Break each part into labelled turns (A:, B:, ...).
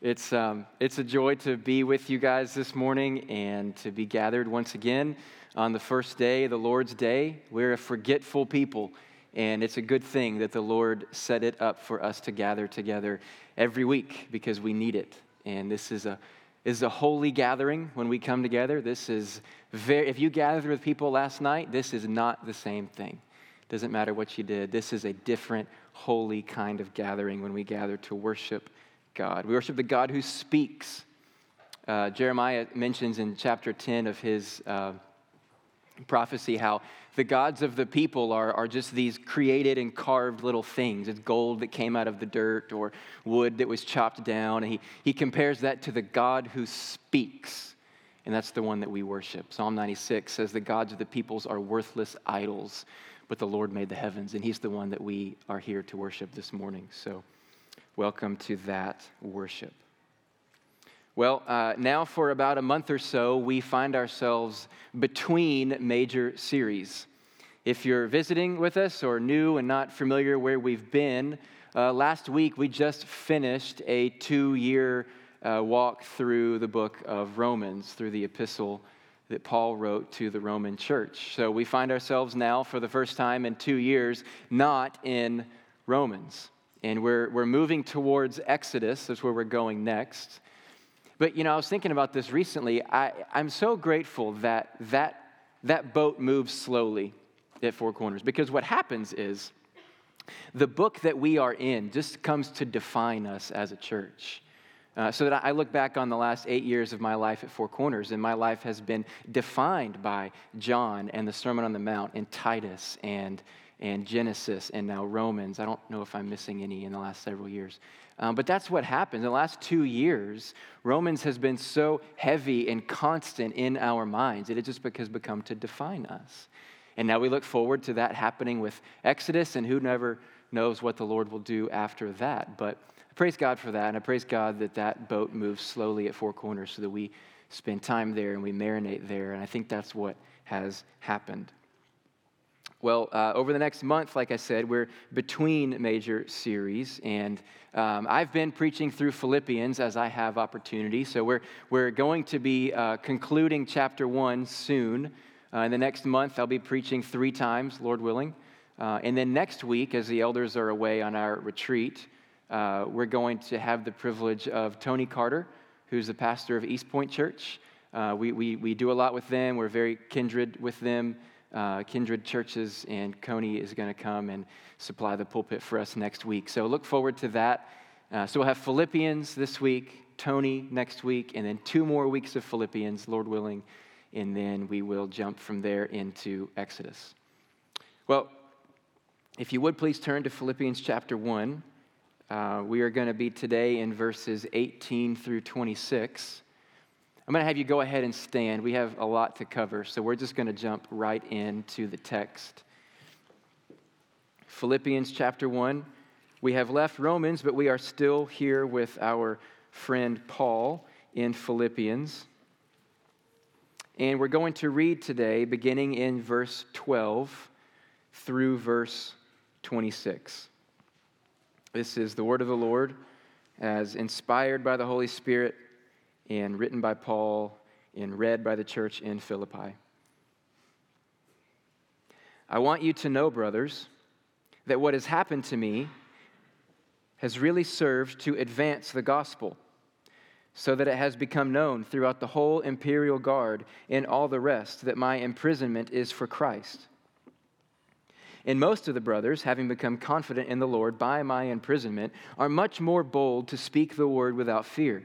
A: It's, um, it's a joy to be with you guys this morning and to be gathered once again on the first day, the Lord's Day. We're a forgetful people, and it's a good thing that the Lord set it up for us to gather together every week because we need it. And this is a, is a holy gathering when we come together. This is very, if you gathered with people last night, this is not the same thing. Doesn't matter what you did. This is a different, holy kind of gathering when we gather to worship God. We worship the God who speaks. Uh, Jeremiah mentions in chapter 10 of his uh, prophecy how the gods of the people are, are just these created and carved little things. It's gold that came out of the dirt or wood that was chopped down. And he, he compares that to the God who speaks. And that's the one that we worship. Psalm 96 says, The gods of the peoples are worthless idols, but the Lord made the heavens. And he's the one that we are here to worship this morning. So, welcome to that worship. Well, uh, now for about a month or so, we find ourselves between major series. If you're visiting with us or new and not familiar where we've been, uh, last week we just finished a two year uh, walk through the book of Romans, through the epistle that Paul wrote to the Roman church. So we find ourselves now, for the first time in two years, not in Romans and we're, we're moving towards Exodus. That's where we're going next. But, you know, I was thinking about this recently. I, I'm so grateful that, that that boat moves slowly at Four Corners because what happens is the book that we are in just comes to define us as a church. Uh, so that I look back on the last eight years of my life at Four Corners, and my life has been defined by John and the Sermon on the Mount and Titus and and Genesis and now Romans. I don't know if I'm missing any in the last several years. Um, but that's what happened. In the last two years, Romans has been so heavy and constant in our minds. It just because become to define us. And now we look forward to that happening with Exodus, and who never knows what the Lord will do after that. But I praise God for that, and I praise God that that boat moves slowly at Four Corners so that we spend time there and we marinate there. And I think that's what has happened. Well, uh, over the next month, like I said, we're between major series, and um, I've been preaching through Philippians as I have opportunity. So we're, we're going to be uh, concluding chapter one soon. Uh, in the next month, I'll be preaching three times, Lord willing. Uh, and then next week, as the elders are away on our retreat, uh, we're going to have the privilege of Tony Carter, who's the pastor of East Point Church. Uh, we, we, we do a lot with them, we're very kindred with them uh, kindred churches, and Tony is going to come and supply the pulpit for us next week. So look forward to that. Uh, so we'll have Philippians this week, Tony next week, and then two more weeks of Philippians, Lord willing, and then we will jump from there into Exodus. Well, if you would please turn to Philippians chapter 1. Uh, we are going to be today in verses 18 through 26. I'm going to have you go ahead and stand. We have a lot to cover, so we're just going to jump right into the text. Philippians chapter 1. We have left Romans, but we are still here with our friend Paul in Philippians. And we're going to read today, beginning in verse 12 through verse 26. This is the word of the Lord as inspired by the Holy Spirit and written by Paul and read by the church in Philippi. I want you to know, brothers, that what has happened to me has really served to advance the gospel, so that it has become known throughout the whole imperial guard and all the rest that my imprisonment is for Christ. And most of the brothers, having become confident in the Lord by my imprisonment, are much more bold to speak the word without fear.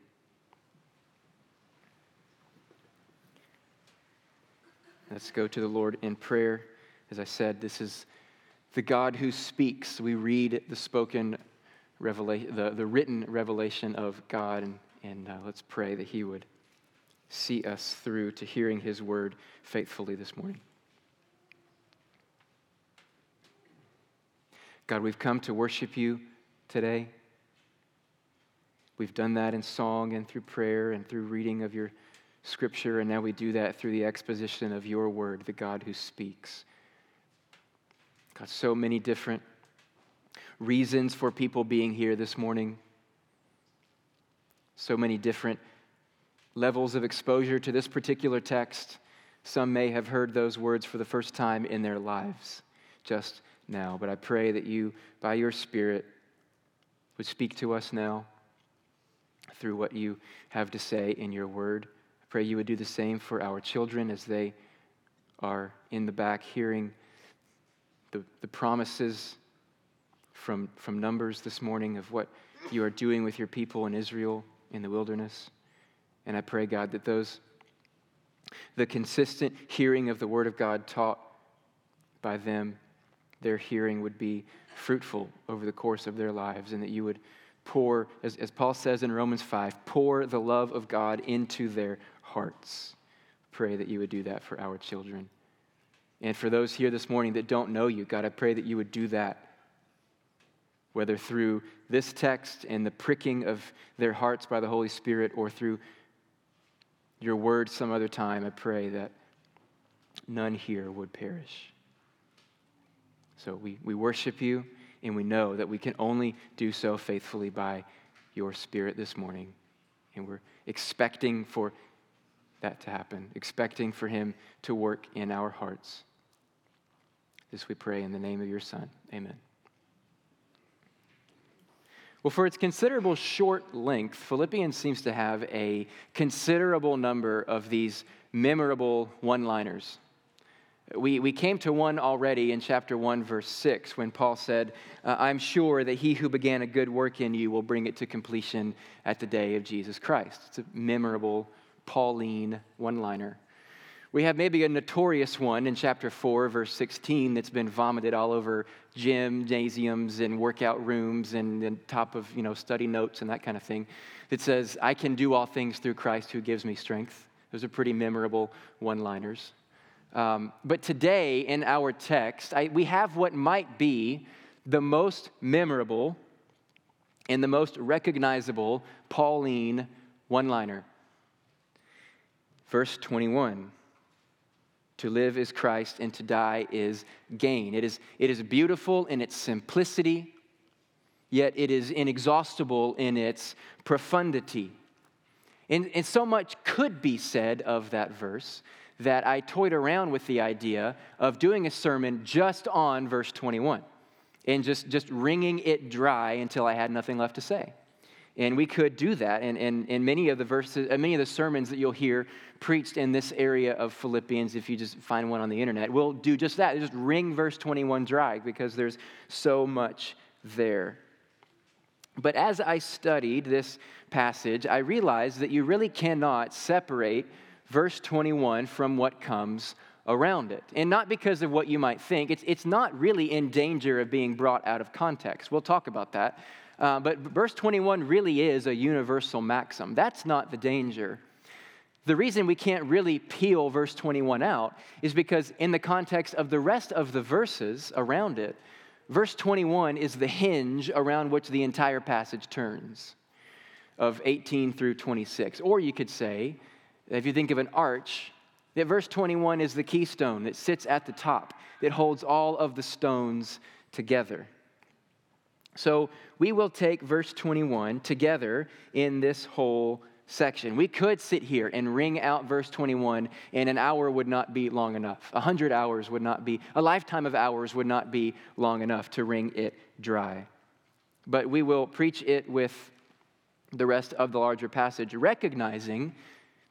A: Let's go to the Lord in prayer. As I said, this is the God who speaks. We read the spoken revelation, the, the written revelation of God, and, and uh, let's pray that He would see us through to hearing His word faithfully this morning. God, we've come to worship you today. We've done that in song and through prayer and through reading of your scripture, and now we do that through the exposition of your word, the God who speaks. God, so many different reasons for people being here this morning, so many different levels of exposure to this particular text. Some may have heard those words for the first time in their lives just now, but I pray that you, by your Spirit, would speak to us now through what you have to say in your word. Pray you would do the same for our children as they are in the back hearing the, the promises from, from Numbers this morning of what you are doing with your people in Israel in the wilderness. And I pray, God, that those, the consistent hearing of the Word of God taught by them, their hearing would be fruitful over the course of their lives, and that you would pour, as, as Paul says in Romans 5, pour the love of God into their hearts. Pray that you would do that for our children. And for those here this morning that don't know you, God, I pray that you would do that. Whether through this text and the pricking of their hearts by the Holy Spirit or through your word some other time, I pray that none here would perish. So we, we worship you and we know that we can only do so faithfully by your Spirit this morning. And we're expecting for that to happen, expecting for Him to work in our hearts. This we pray in the name of your Son. Amen. Well, for its considerable short length, Philippians seems to have a considerable number of these memorable one liners. We, we came to one already in chapter 1, verse 6, when Paul said, uh, I'm sure that he who began a good work in you will bring it to completion at the day of Jesus Christ. It's a memorable Pauline one liner. We have maybe a notorious one in chapter 4, verse 16, that's been vomited all over gymnasiums and workout rooms and, and top of you know, study notes and that kind of thing, that says, I can do all things through Christ who gives me strength. Those are pretty memorable one liners. Um, but today in our text, I, we have what might be the most memorable and the most recognizable Pauline one liner. Verse 21 To live is Christ, and to die is gain. It is, it is beautiful in its simplicity, yet it is inexhaustible in its profundity. And, and so much could be said of that verse that I toyed around with the idea of doing a sermon just on verse 21 and just, just wringing it dry until I had nothing left to say. And we could do that. And, and, and many of the verses, uh, many of the sermons that you'll hear preached in this area of Philippians, if you just find one on the internet, will do just that. Just wring verse 21 dry because there's so much there. But as I studied this passage, I realized that you really cannot separate verse 21 from what comes around it. And not because of what you might think, it's, it's not really in danger of being brought out of context. We'll talk about that. Uh, but verse 21 really is a universal maxim. That's not the danger. The reason we can't really peel verse 21 out is because, in the context of the rest of the verses around it, verse 21 is the hinge around which the entire passage turns of 18 through 26. Or you could say, if you think of an arch, that verse 21 is the keystone that sits at the top, that holds all of the stones together. So we will take verse 21 together in this whole section. We could sit here and wring out verse 21, and an hour would not be long enough. A hundred hours would not be, a lifetime of hours would not be long enough to wring it dry. But we will preach it with the rest of the larger passage, recognizing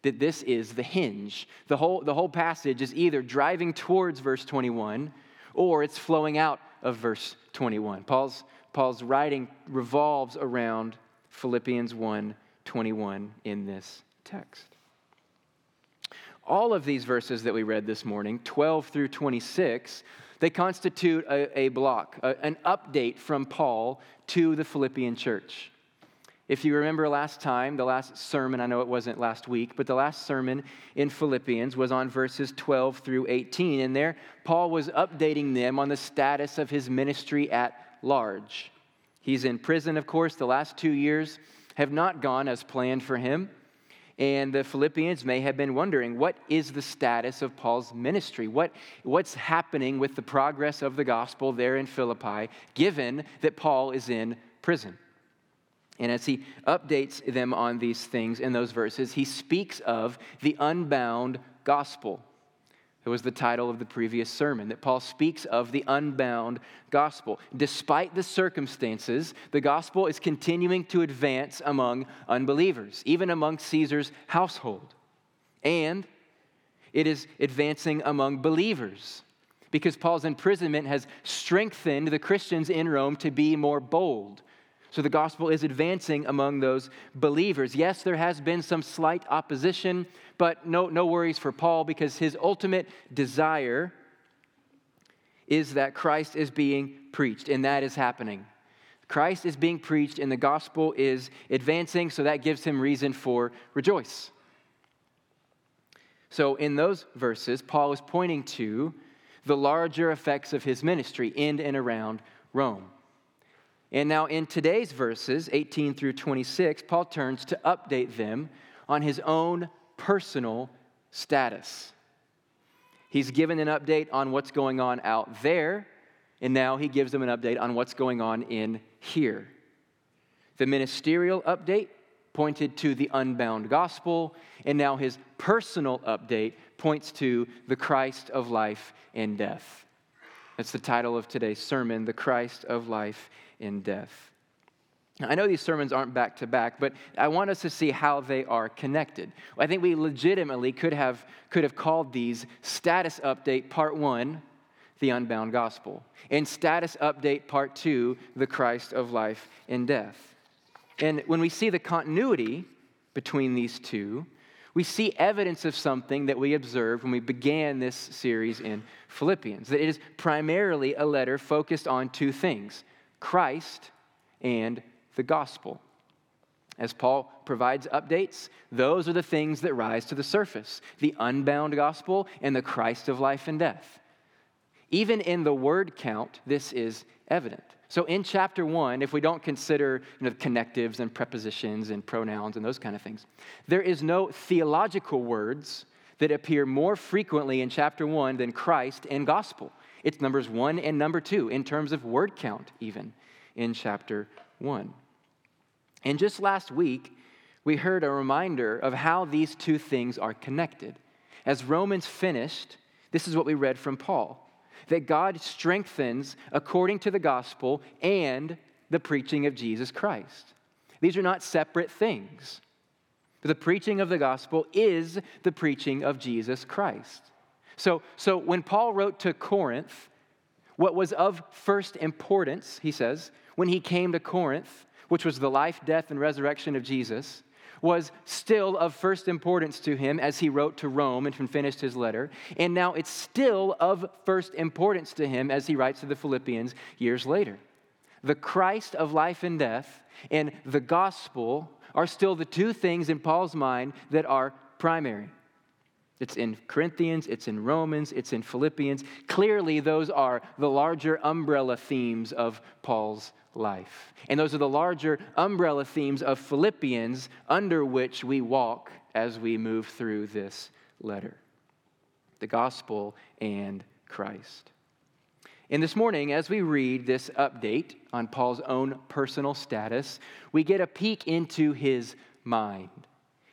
A: that this is the hinge. The whole, the whole passage is either driving towards verse 21 or it's flowing out of verse 21. Paul's, Paul's writing revolves around Philippians 1 21 in this text. All of these verses that we read this morning, 12 through 26, they constitute a, a block, a, an update from Paul to the Philippian church. If you remember last time, the last sermon, I know it wasn't last week, but the last sermon in Philippians was on verses 12 through 18. And there, Paul was updating them on the status of his ministry at large. He's in prison, of course. The last two years have not gone as planned for him. And the Philippians may have been wondering what is the status of Paul's ministry? What, what's happening with the progress of the gospel there in Philippi, given that Paul is in prison? And as he updates them on these things in those verses, he speaks of the unbound gospel. It was the title of the previous sermon that Paul speaks of the unbound gospel. Despite the circumstances, the gospel is continuing to advance among unbelievers, even among Caesar's household. And it is advancing among believers because Paul's imprisonment has strengthened the Christians in Rome to be more bold, so the gospel is advancing among those believers. Yes, there has been some slight opposition, but no, no worries for Paul because his ultimate desire is that Christ is being preached, and that is happening. Christ is being preached, and the gospel is advancing, so that gives him reason for rejoice. So, in those verses, Paul is pointing to the larger effects of his ministry in and around Rome. And now, in today's verses, 18 through 26, Paul turns to update them on his own personal status. He's given an update on what's going on out there, and now he gives them an update on what's going on in here. The ministerial update pointed to the unbound gospel, and now his personal update points to the Christ of life and death. That's the title of today's sermon, The Christ of Life in death. I know these sermons aren't back to back, but I want us to see how they are connected. I think we legitimately could have, could have called these Status Update Part 1, the Unbound Gospel, and Status Update Part 2, the Christ of Life and Death. And when we see the continuity between these two, we see evidence of something that we observed when we began this series in Philippians that it is primarily a letter focused on two things Christ and the gospel. As Paul provides updates, those are the things that rise to the surface the unbound gospel and the Christ of life and death. Even in the word count, this is evident. So in chapter one, if we don't consider you know, connectives and prepositions and pronouns and those kind of things, there is no theological words that appear more frequently in chapter one than Christ and gospel. It's numbers one and number two in terms of word count, even in chapter one. And just last week, we heard a reminder of how these two things are connected. As Romans finished, this is what we read from Paul that God strengthens according to the gospel and the preaching of Jesus Christ. These are not separate things. The preaching of the gospel is the preaching of Jesus Christ. So, so when Paul wrote to Corinth, what was of first importance, he says, when he came to Corinth, which was the life, death, and resurrection of Jesus, was still of first importance to him as he wrote to Rome and finished his letter. And now it's still of first importance to him as he writes to the Philippians years later. The Christ of life and death and the gospel are still the two things in Paul's mind that are primary. It's in Corinthians, it's in Romans, it's in Philippians. Clearly, those are the larger umbrella themes of Paul's life. And those are the larger umbrella themes of Philippians under which we walk as we move through this letter the gospel and Christ. And this morning, as we read this update on Paul's own personal status, we get a peek into his mind.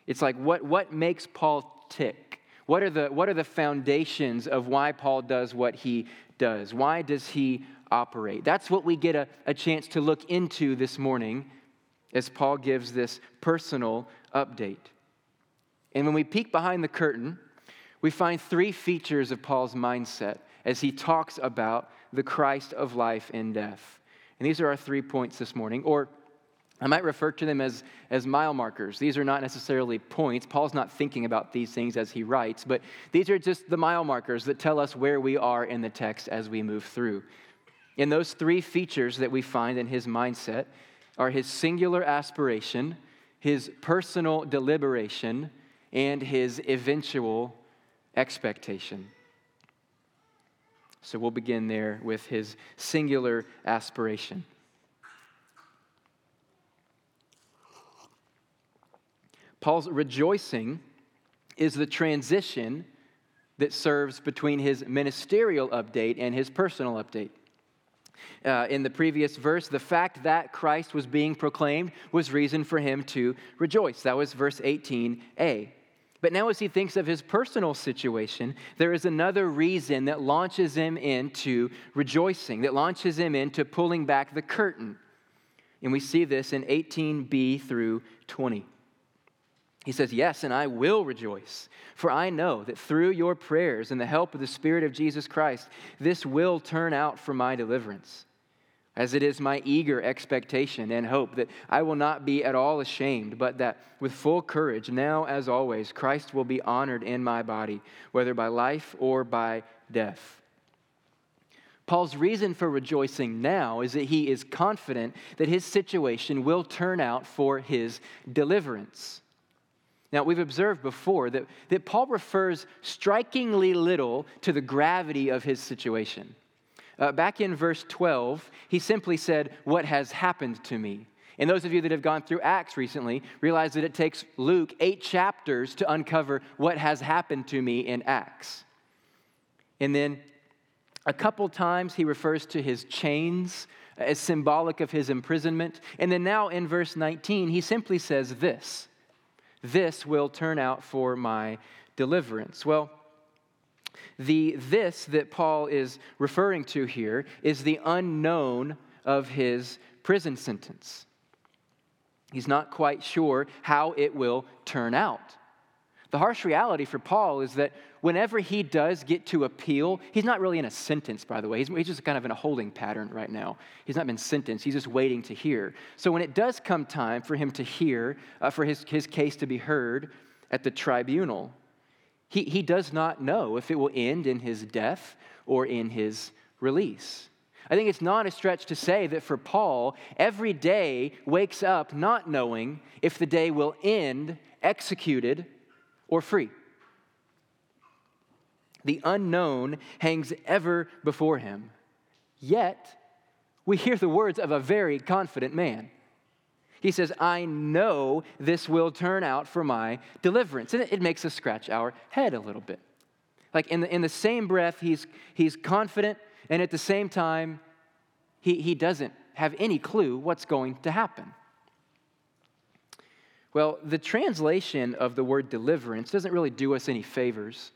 A: It's like what, what makes Paul tick? What are, the, what are the foundations of why Paul does what he does? Why does he operate? That's what we get a, a chance to look into this morning as Paul gives this personal update. And when we peek behind the curtain, we find three features of Paul's mindset as he talks about the Christ of life and death. And these are our three points this morning, or I might refer to them as, as mile markers. These are not necessarily points. Paul's not thinking about these things as he writes, but these are just the mile markers that tell us where we are in the text as we move through. And those three features that we find in his mindset are his singular aspiration, his personal deliberation, and his eventual expectation. So we'll begin there with his singular aspiration. Paul's rejoicing is the transition that serves between his ministerial update and his personal update. Uh, in the previous verse, the fact that Christ was being proclaimed was reason for him to rejoice. That was verse 18a. But now, as he thinks of his personal situation, there is another reason that launches him into rejoicing, that launches him into pulling back the curtain. And we see this in 18b through 20. He says, Yes, and I will rejoice, for I know that through your prayers and the help of the Spirit of Jesus Christ, this will turn out for my deliverance. As it is my eager expectation and hope that I will not be at all ashamed, but that with full courage, now as always, Christ will be honored in my body, whether by life or by death. Paul's reason for rejoicing now is that he is confident that his situation will turn out for his deliverance. Now, we've observed before that, that Paul refers strikingly little to the gravity of his situation. Uh, back in verse 12, he simply said, What has happened to me? And those of you that have gone through Acts recently realize that it takes Luke eight chapters to uncover what has happened to me in Acts. And then a couple times he refers to his chains as symbolic of his imprisonment. And then now in verse 19, he simply says this this will turn out for my deliverance. Well, the this that Paul is referring to here is the unknown of his prison sentence. He's not quite sure how it will turn out. The harsh reality for Paul is that whenever he does get to appeal, he's not really in a sentence, by the way. He's, he's, just kind of in a holding pattern right now. He's not been sentenced, he's just waiting to hear. So when it does come time for him to hear, uh, for his, his case to be heard at the tribunal, he, he does not know if it will end in his death or in his release. I think it's not a stretch to say that for Paul, every day wakes up not knowing if the day will end executed or free. The unknown hangs ever before him. Yet, we hear the words of a very confident man. He says, I know this will turn out for my deliverance. And it makes us scratch our head a little bit. Like in the, in the same breath, he's, he's confident, and at the same time, he, he doesn't have any clue what's going to happen. Well, the translation of the word deliverance doesn't really do us any favors.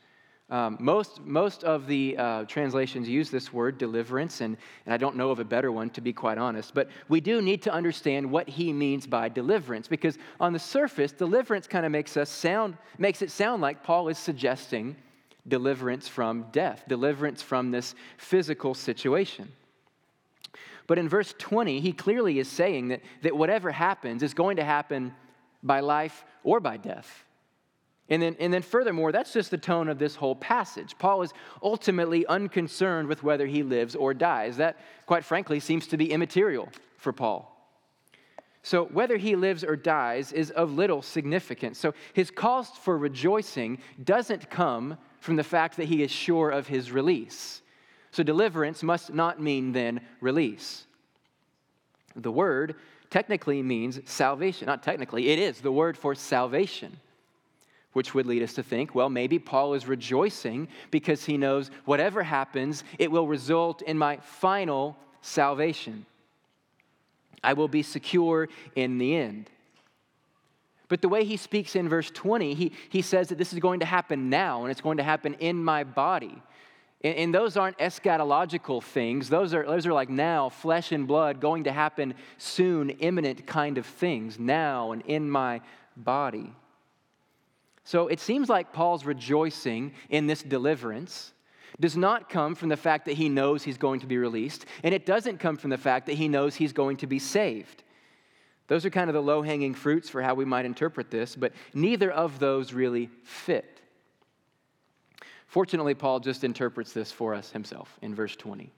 A: Um, most, most of the uh, translations use this word deliverance, and, and I don't know of a better one, to be quite honest. But we do need to understand what he means by deliverance, because on the surface, deliverance kind of makes us sound, makes it sound like Paul is suggesting deliverance from death, deliverance from this physical situation. But in verse 20, he clearly is saying that, that whatever happens is going to happen by life or by death. And then, and then, furthermore, that's just the tone of this whole passage. Paul is ultimately unconcerned with whether he lives or dies. That, quite frankly, seems to be immaterial for Paul. So, whether he lives or dies is of little significance. So, his cause for rejoicing doesn't come from the fact that he is sure of his release. So, deliverance must not mean then release. The word technically means salvation. Not technically, it is the word for salvation. Which would lead us to think, well, maybe Paul is rejoicing because he knows whatever happens, it will result in my final salvation. I will be secure in the end. But the way he speaks in verse 20, he, he says that this is going to happen now and it's going to happen in my body. And, and those aren't eschatological things. Those are, those are like now, flesh and blood, going to happen soon, imminent kind of things, now and in my body. So it seems like Paul's rejoicing in this deliverance does not come from the fact that he knows he's going to be released, and it doesn't come from the fact that he knows he's going to be saved. Those are kind of the low hanging fruits for how we might interpret this, but neither of those really fit. Fortunately, Paul just interprets this for us himself in verse 20.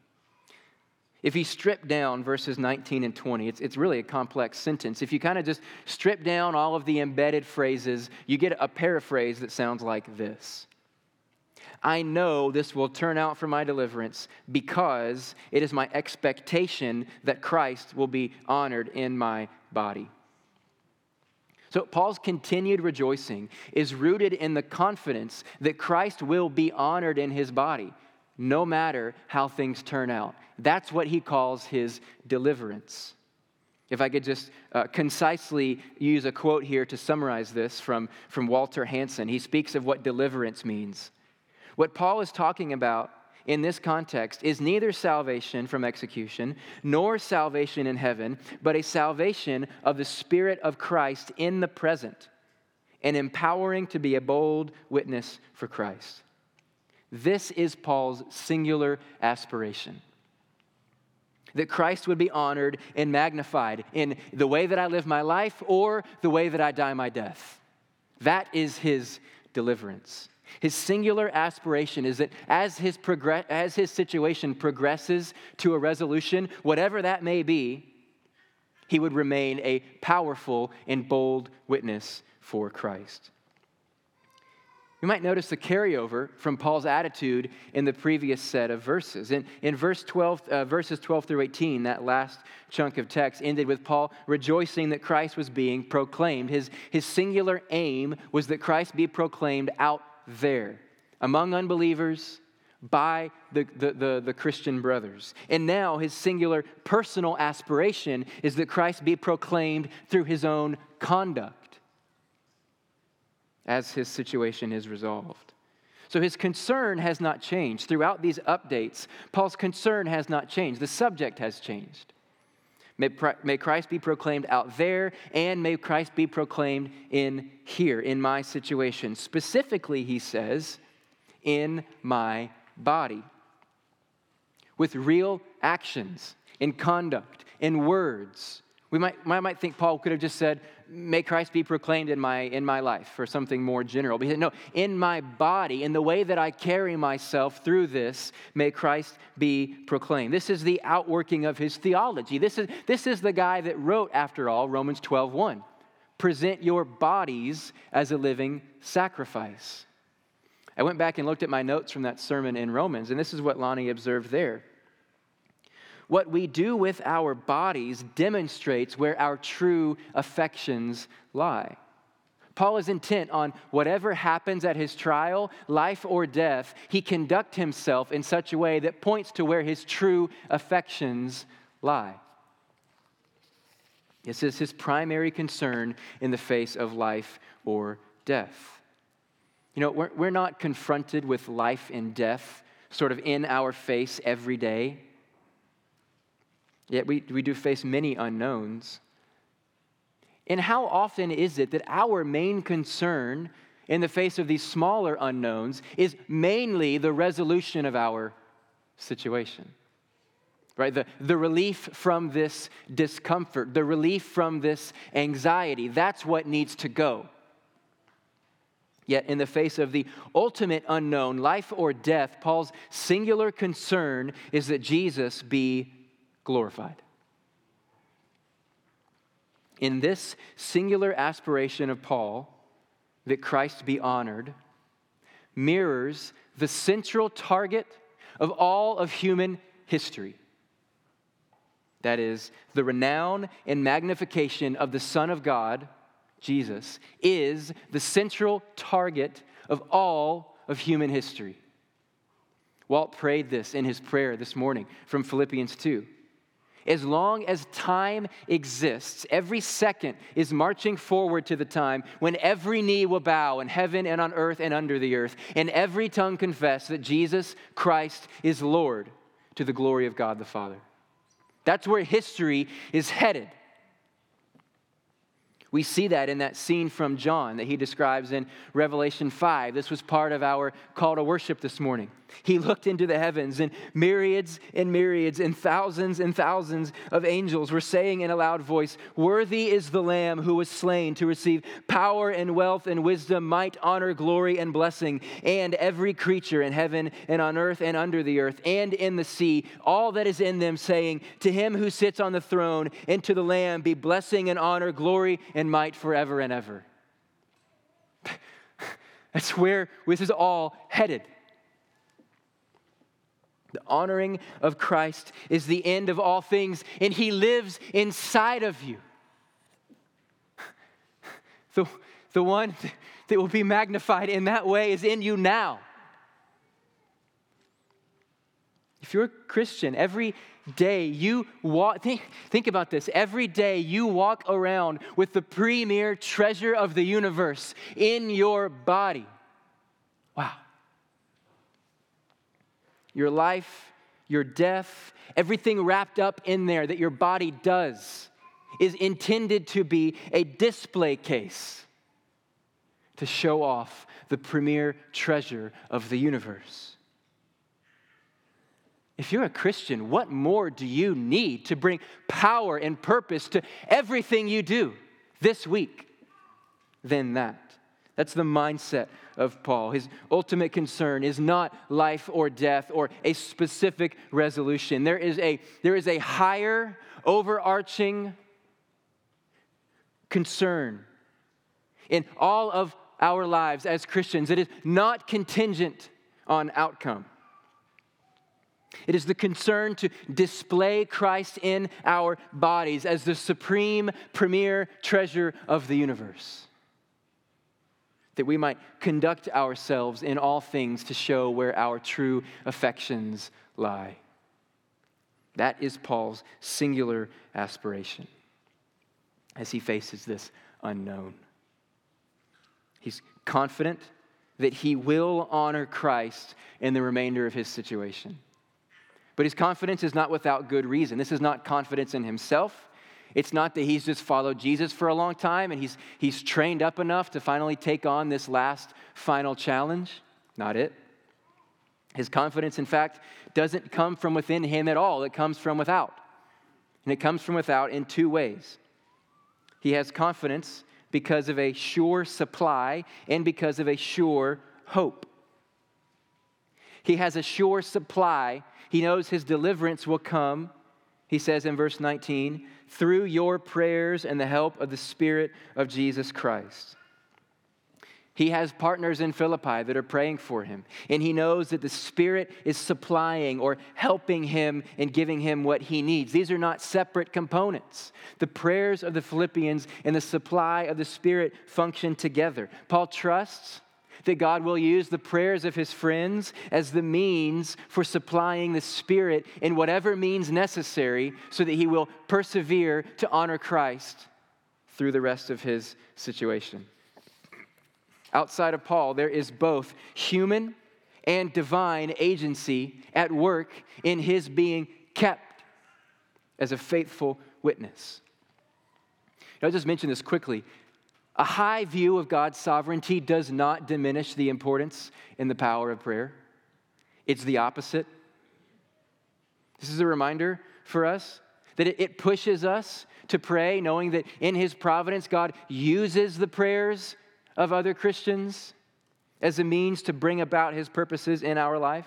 A: If you strip down verses 19 and 20, it's, it's really a complex sentence. If you kind of just strip down all of the embedded phrases, you get a paraphrase that sounds like this I know this will turn out for my deliverance because it is my expectation that Christ will be honored in my body. So, Paul's continued rejoicing is rooted in the confidence that Christ will be honored in his body, no matter how things turn out. That's what he calls his deliverance. If I could just uh, concisely use a quote here to summarize this from, from Walter Hansen, he speaks of what deliverance means. What Paul is talking about in this context is neither salvation from execution nor salvation in heaven, but a salvation of the Spirit of Christ in the present and empowering to be a bold witness for Christ. This is Paul's singular aspiration. That Christ would be honored and magnified in the way that I live my life or the way that I die my death. That is his deliverance. His singular aspiration is that as his, progress, as his situation progresses to a resolution, whatever that may be, he would remain a powerful and bold witness for Christ. You might notice the carryover from Paul's attitude in the previous set of verses. In, in verse 12, uh, verses 12 through 18, that last chunk of text ended with Paul rejoicing that Christ was being proclaimed. His, his singular aim was that Christ be proclaimed out there among unbelievers by the, the, the, the, Christian brothers. And now his singular personal aspiration is that Christ be proclaimed through his own conduct as his situation is resolved. So his concern has not changed. Throughout these updates, Paul's concern has not changed. The subject has changed. May, may Christ be proclaimed out there, and may Christ be proclaimed in here, in my situation. Specifically, he says, in my body. With real actions, in conduct, in words. We might, I might think Paul could have just said, may Christ be proclaimed in my, in my life, or something more general. But no, in my body, in the way that I carry myself through this, may Christ be proclaimed. This is the outworking of his theology. This is, this is the guy that wrote, after all, Romans 12 1. Present your bodies as a living sacrifice. I went back and looked at my notes from that sermon in Romans, and this is what Lonnie observed there. What we do with our bodies demonstrates where our true affections lie. Paul is intent on whatever happens at his trial, life or death, he conduct himself in such a way that points to where his true affections lie. This is his primary concern in the face of life or death. You know, we're, we're not confronted with life and death sort of in our face every day. Yet we, we do face many unknowns. And how often is it that our main concern in the face of these smaller unknowns is mainly the resolution of our situation? Right? The, the relief from this discomfort, the relief from this anxiety, that's what needs to go. Yet, in the face of the ultimate unknown, life or death, Paul's singular concern is that Jesus be glorified. In this singular aspiration of Paul, that Christ be honored, mirrors the central target of all of human history. That is, the renown and magnification of the Son of God, Jesus, is the central target of all of human history. Walt prayed this in his prayer this morning from Philippians 2. As long as time exists, every second is marching forward to the time when every knee will bow in heaven and on earth and under the earth, and every tongue confess that Jesus Christ is Lord to the glory of God the Father. That's where history is headed. We see that in that scene from John that he describes in Revelation 5. This was part of our call to worship this morning. He looked into the heavens, and myriads and myriads and thousands and thousands of angels were saying in a loud voice, Worthy is the Lamb who was slain to receive power and wealth and wisdom, might, honor, glory, and blessing. And every creature in heaven and on earth and under the earth and in the sea, all that is in them, saying, To him who sits on the throne and to the Lamb be blessing and honor, glory and might forever and ever. That's where this is all headed. The honoring of Christ is the end of all things, and He lives inside of you. The, the one that will be magnified in that way is in you now. If you're a Christian, every day you walk, think, think about this. Every day you walk around with the premier treasure of the universe in your body. Wow your life, your death, everything wrapped up in there that your body does is intended to be a display case to show off the premier treasure of the universe. If you're a Christian, what more do you need to bring power and purpose to everything you do this week than that? That's the mindset of Paul. His ultimate concern is not life or death or a specific resolution. There is a, there is a higher, overarching concern in all of our lives as Christians. It is not contingent on outcome. It is the concern to display Christ in our bodies as the supreme, premier treasure of the universe that we might conduct ourselves in all things to show where our true affections lie. That is Paul's singular aspiration as he faces this unknown. He's confident that he will honor Christ in the remainder of his situation. But his confidence is not without good reason. This is not confidence in himself. It's not that he's just followed Jesus for a long time and he's, he's trained up enough to finally take on this last final challenge. Not it. His confidence, in fact, doesn't come from within him at all, it comes from without. And it comes from without in two ways. He has confidence because of a sure supply and because of a sure hope. He has a sure supply. He knows his deliverance will come, he says in verse 19, through your prayers and the help of the Spirit of Jesus Christ. He has partners in Philippi that are praying for him, and he knows that the Spirit is supplying or helping him and giving him what he needs. These are not separate components. The prayers of the Philippians and the supply of the Spirit function together. Paul trusts that God will use the prayers of his friends as the means for supplying the Spirit in whatever means necessary so that he will persevere to honor Christ through the rest of his situation. Outside of Paul, there is both human and divine agency at work in his being kept as a faithful witness. I'll just mention this quickly. A high view of God's sovereignty does not diminish the importance and the power of prayer. It's the opposite. This is a reminder for us that it pushes us to pray, knowing that in His providence, God uses the prayers of other Christians as a means to bring about His purposes in our life.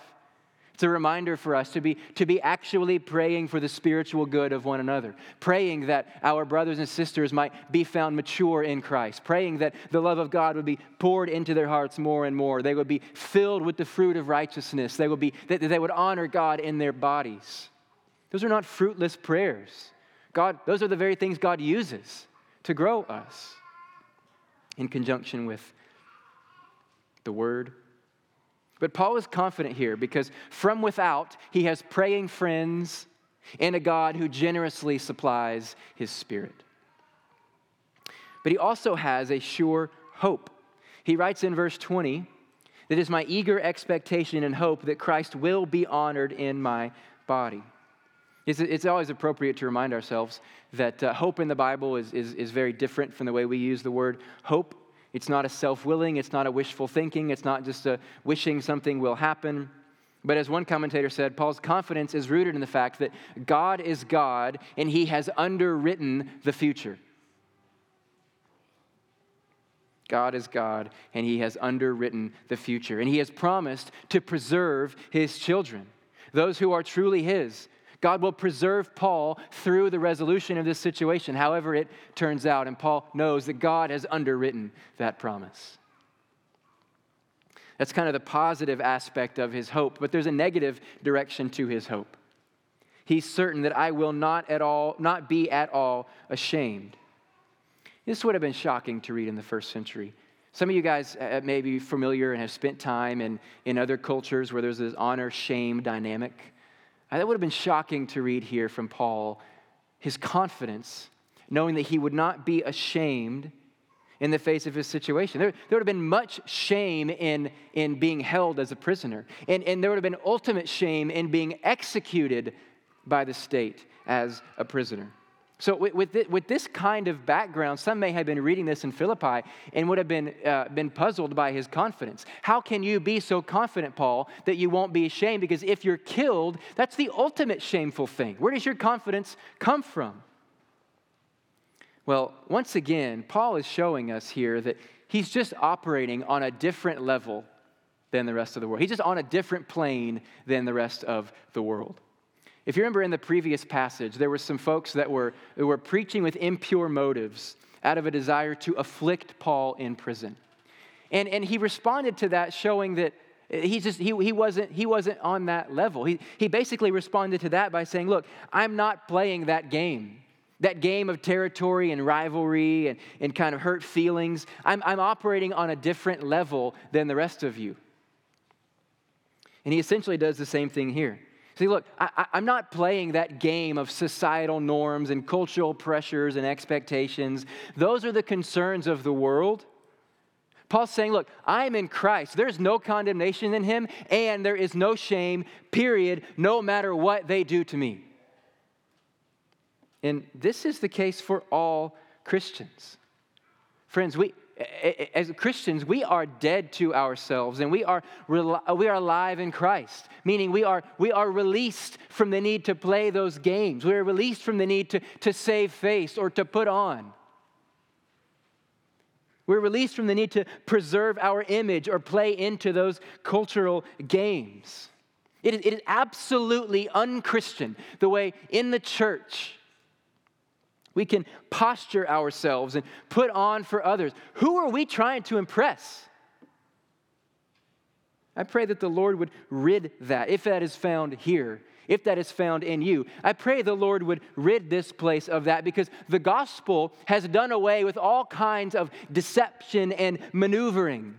A: It's a reminder for us to be, to be actually praying for the spiritual good of one another, praying that our brothers and sisters might be found mature in Christ, praying that the love of God would be poured into their hearts more and more. They would be filled with the fruit of righteousness. They would, be, that they would honor God in their bodies. Those are not fruitless prayers. God, those are the very things God uses to grow us. in conjunction with the Word. But Paul is confident here because from without, he has praying friends and a God who generously supplies his Spirit. But he also has a sure hope. He writes in verse 20, that is my eager expectation and hope that Christ will be honored in my body. It's, always appropriate to remind ourselves that uh, hope in the Bible is, is, is very different from the way we use the word hope. It's not a self willing, it's not a wishful thinking, it's not just a wishing something will happen. But as one commentator said, Paul's confidence is rooted in the fact that God is God and he has underwritten the future. God is God, and He has underwritten the future. And He has promised to preserve His children, those who are truly His. God will preserve Paul through the resolution of this situation, however it turns out. And Paul knows that God has underwritten that promise. That's kind of the positive aspect of his hope, but there's a negative direction to his hope. He's certain that I will not at all, not be at all ashamed. This would have been shocking to read in the first century. Some of you guys uh, may be familiar and have spent time in, in other cultures where there's this honor shame dynamic. Uh, that would have been shocking to read here from Paul, his confidence, knowing that he would not be ashamed in the face of his situation. There, there would have been much shame in, in being held as a prisoner, and, and there would have been ultimate shame in being executed by the state as a prisoner. So, with, with this kind of background, some may have been reading this in Philippi and would have been, uh, been puzzled by his confidence. How can you be so confident, Paul, that you won't be ashamed? Because if you're killed, that's the ultimate shameful thing. Where does your confidence come from? Well, once again, Paul is showing us here that he's just operating on a different level than the rest of the world. He's just on a different plane than the rest of the world. If you remember in the previous passage, there were some folks that were, that were preaching with impure motives out of a desire to afflict Paul in prison. And, and he responded to that, showing that he just he, he wasn't he wasn't on that level. He, he basically responded to that by saying, Look, I'm not playing that game. That game of territory and rivalry and, and kind of hurt feelings. I'm, I'm operating on a different level than the rest of you. And he essentially does the same thing here. See, look, I, am not playing that game of societal norms and cultural pressures and expectations. Those are the concerns of the world. Paul's saying, look, I'm in Christ. There's no condemnation in him, and there is no shame, period, no matter what they do to me. And this is the case for all Christians. Friends, we, as Christians, we are dead to ourselves and we are, uh, we are alive in Christ, meaning we are, we are released from the need to play those games. We are released from the need to, to save face or to put on. We're released from the need to preserve our image or play into those cultural games. It is, it is absolutely unchristian the way in the church we can posture ourselves and put on for others. Who are we trying to impress? I pray that the Lord would rid that, if that is found here, if that is found in you. I pray the Lord would rid this place of that because the gospel has done away with all kinds of deception and maneuvering.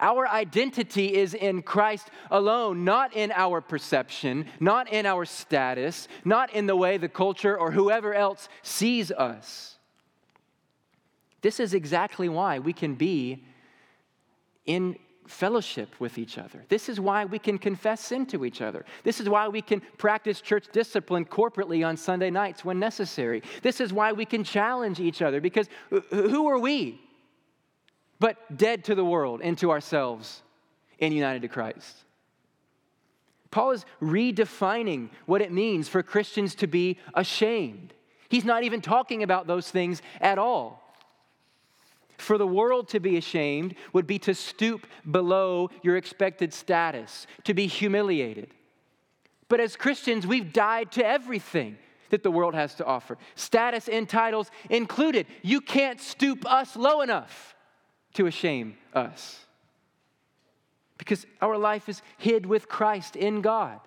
A: Our identity is in Christ alone, not in our perception, not in our status, not in the way the culture or whoever else sees us. This is exactly why we can be in fellowship with each other. This is why we can confess sin to each other. This is why we can practice church discipline corporately on Sunday nights when necessary. This is why we can challenge each other because who are we but dead to the world and to ourselves and united to Christ. Paul is redefining what it means for Christians to be ashamed. He's not even talking about those things at all. For the world to be ashamed would be to stoop below your expected status, to be humiliated. But as Christians, we've died to everything that the world has to offer, status and titles included. You can't stoop us low enough to shame us. Because our life is hid with Christ in God.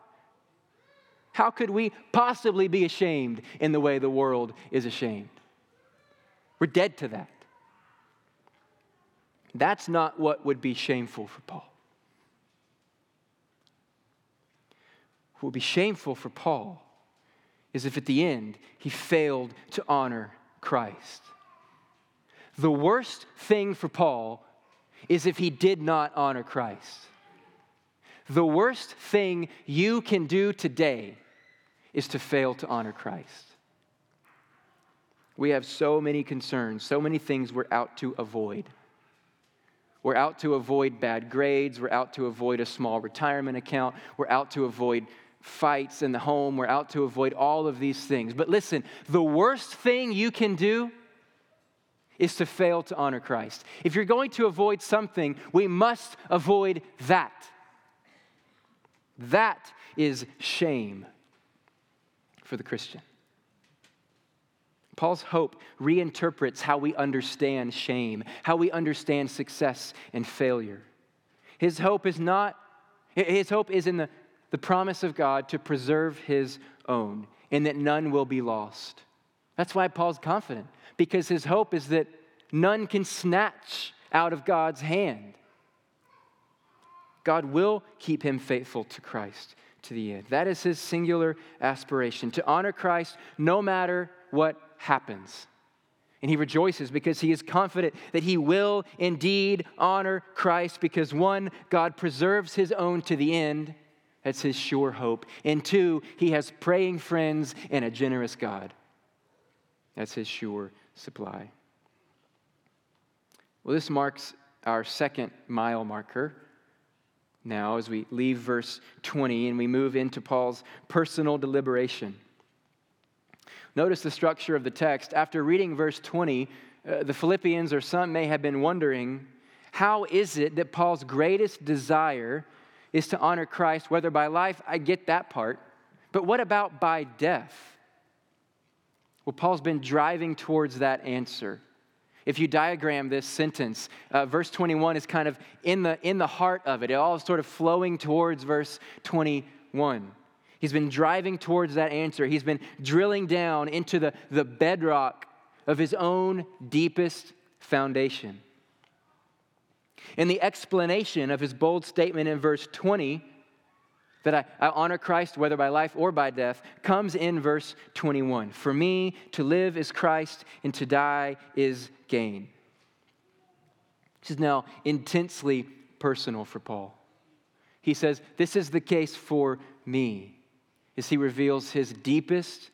A: How could we possibly be ashamed in the way the world is ashamed? We're dead to that. That's not what would be shameful for Paul. What would be shameful for Paul is if at the end he failed to honor Christ. The worst thing for Paul is if he did not honor Christ. The worst thing you can do today is to fail to honor Christ. We have so many concerns, so many things we're out to avoid. We're out to avoid bad grades. We're out to avoid a small retirement account. We're out to avoid fights in the home. We're out to avoid all of these things. But listen, the worst thing you can do is to fail to honor Christ. If you're going to avoid something, we must avoid that. That is shame for the Christian. Paul's hope reinterprets how we understand shame, how we understand success and failure. His hope is not, his hope is in the the promise of God to preserve his own and that none will be lost. That's why Paul's confident, because his hope is that none can snatch out of God's hand. God will keep him faithful to Christ to the end. That is his singular aspiration to honor Christ no matter what happens. And he rejoices because he is confident that he will indeed honor Christ because one, God preserves his own to the end, that's his sure hope. And two, he has praying friends and a generous God. That's his sure supply. Well, this marks our second mile marker now as we leave verse 20 and we move into Paul's personal deliberation. Notice the structure of the text. After reading verse 20, uh, the Philippians or some may have been wondering how is it that Paul's greatest desire is to honor Christ, whether by life, I get that part, but what about by death? Well, Paul's been driving towards that answer. If you diagram this sentence, uh, verse 21 is kind of in the, in the heart of it. It all is sort of flowing towards verse 21. He's been driving towards that answer. He's been drilling down into the, the bedrock of his own deepest foundation. In the explanation of his bold statement in verse 20, that I, I, honor Christ whether by life or by death, comes in verse 21. For me, to live is Christ, and to die is gain. This is now intensely personal for Paul. He says, This is the case for me, as he reveals his deepest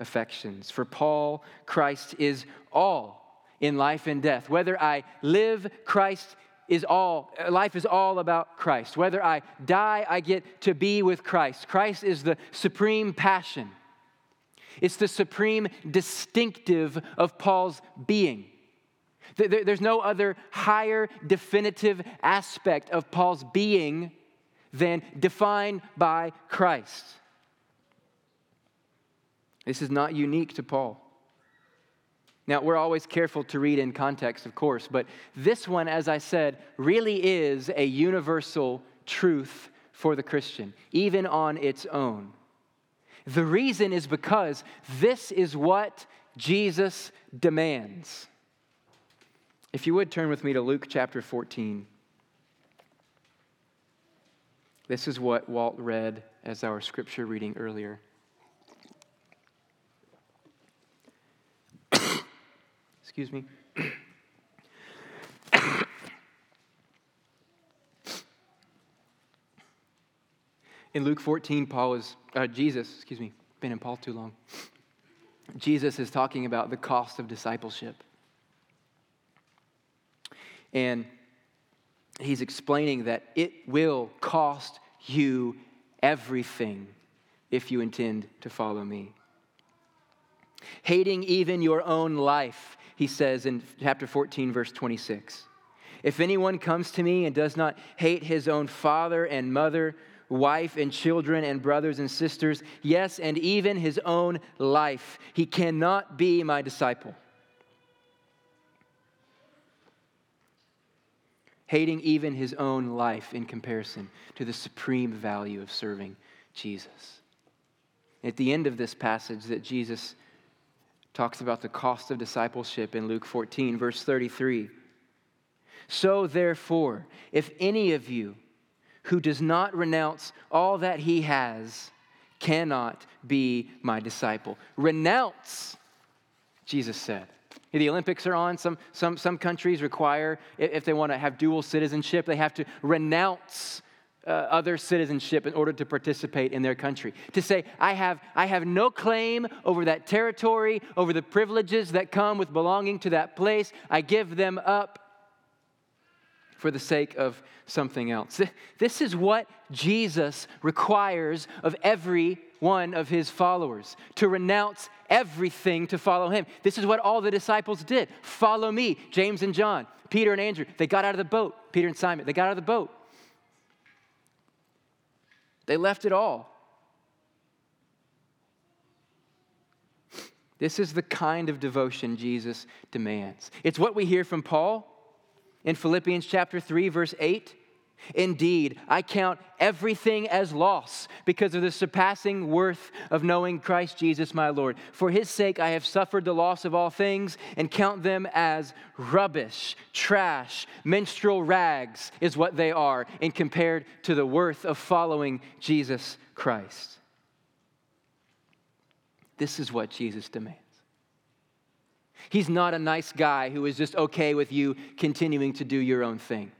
A: affections. For Paul, Christ is all in life and death. Whether I live, Christ is all, life is all about Christ. Whether I die, I get to be with Christ. Christ is the supreme passion, it's the supreme distinctive of Paul's being. There's no other higher definitive aspect of Paul's being than defined by Christ. This is not unique to Paul. Now, we're always careful to read in context, of course, but this one, as I said, really is a universal truth for the Christian, even on its own. The reason is because this is what Jesus demands. If you would turn with me to Luke chapter 14. This is what Walt read as our scripture reading earlier. Excuse me. in Luke 14, Paul is, uh, Jesus, excuse me, been in Paul too long. Jesus is talking about the cost of discipleship. And he's explaining that it will cost you everything if you intend to follow me. Hating even your own life he says in chapter 14, verse 26. If anyone comes to me and does not hate his own father and mother, wife and children and brothers and sisters, yes, and even his own life, he cannot be my disciple. Hating even his own life in comparison to the supreme value of serving Jesus. At the end of this passage that Jesus talks about the cost of discipleship in Luke 14, verse 33. So, therefore, if any of you who does not renounce all that he has cannot be my disciple. Renounce, Jesus said. The Olympics are on. Some, some, some countries require, if they want to have dual citizenship, they have to renounce uh, other citizenship in order to participate in their country. To say, I have, I have no claim over that territory, over the privileges that come with belonging to that place. I give them up for the sake of something else. This is what Jesus requires of every one of his followers to renounce everything to follow him. This is what all the disciples did. Follow me, James and John, Peter and Andrew. They got out of the boat, Peter and Simon. They got out of the boat. They left it all. This is the kind of devotion Jesus demands. It's what we hear from Paul in Philippians chapter 3 verse 8. Indeed, I count everything as loss because of the surpassing worth of knowing Christ Jesus my Lord. For his sake I have suffered the loss of all things and count them as rubbish, trash, menstrual rags is what they are in compared to the worth of following Jesus Christ. This is what Jesus demands. He's not a nice guy who is just okay with you continuing to do your own thing.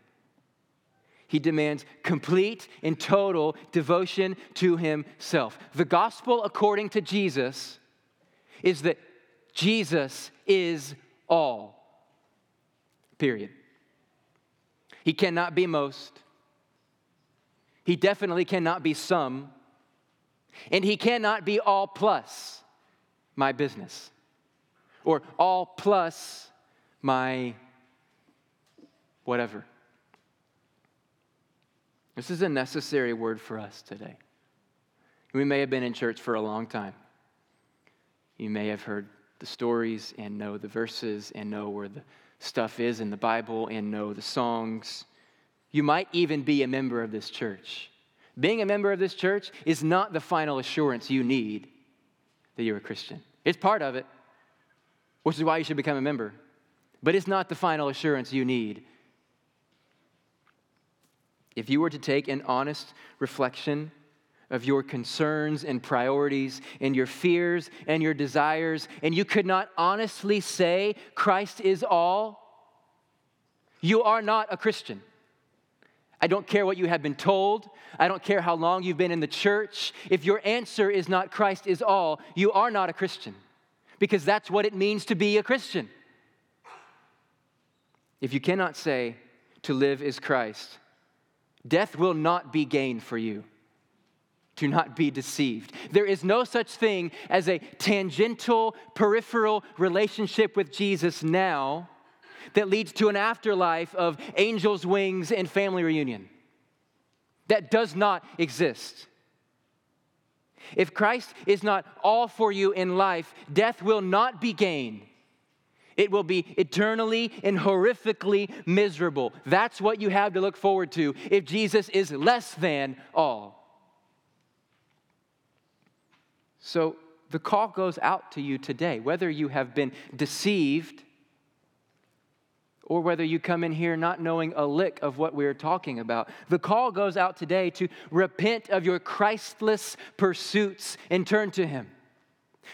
A: He demands complete and total devotion to himself. The gospel, according to Jesus, is that Jesus is all. Period. He cannot be most. He definitely cannot be some. And he cannot be all plus my business or all plus my whatever. This is a necessary word for us today. We may have been in church for a long time. You may have heard the stories and know the verses and know where the stuff is in the Bible and know the songs. You might even be a member of this church. Being a member of this church is not the final assurance you need that you're a Christian. It's part of it, which is why you should become a member. But it's not the final assurance you need. If you were to take an honest reflection of your concerns and priorities and your fears and your desires, and you could not honestly say Christ is all, you are not a Christian. I don't care what you have been told. I don't care how long you've been in the church. If your answer is not Christ is all, you are not a Christian because that's what it means to be a Christian. If you cannot say, to live is Christ, death will not be gain for you. Do not be deceived. There is no such thing as a tangential, peripheral relationship with Jesus now that leads to an afterlife of angels' wings and family reunion. That does not exist. If Christ is not all for you in life, death will not be gain. It will be eternally and horrifically miserable. That's what you have to look forward to if Jesus is less than all. So the call goes out to you today, whether you have been deceived or whether you come in here not knowing a lick of what we're talking about. The call goes out today to repent of your Christless pursuits and turn to Him.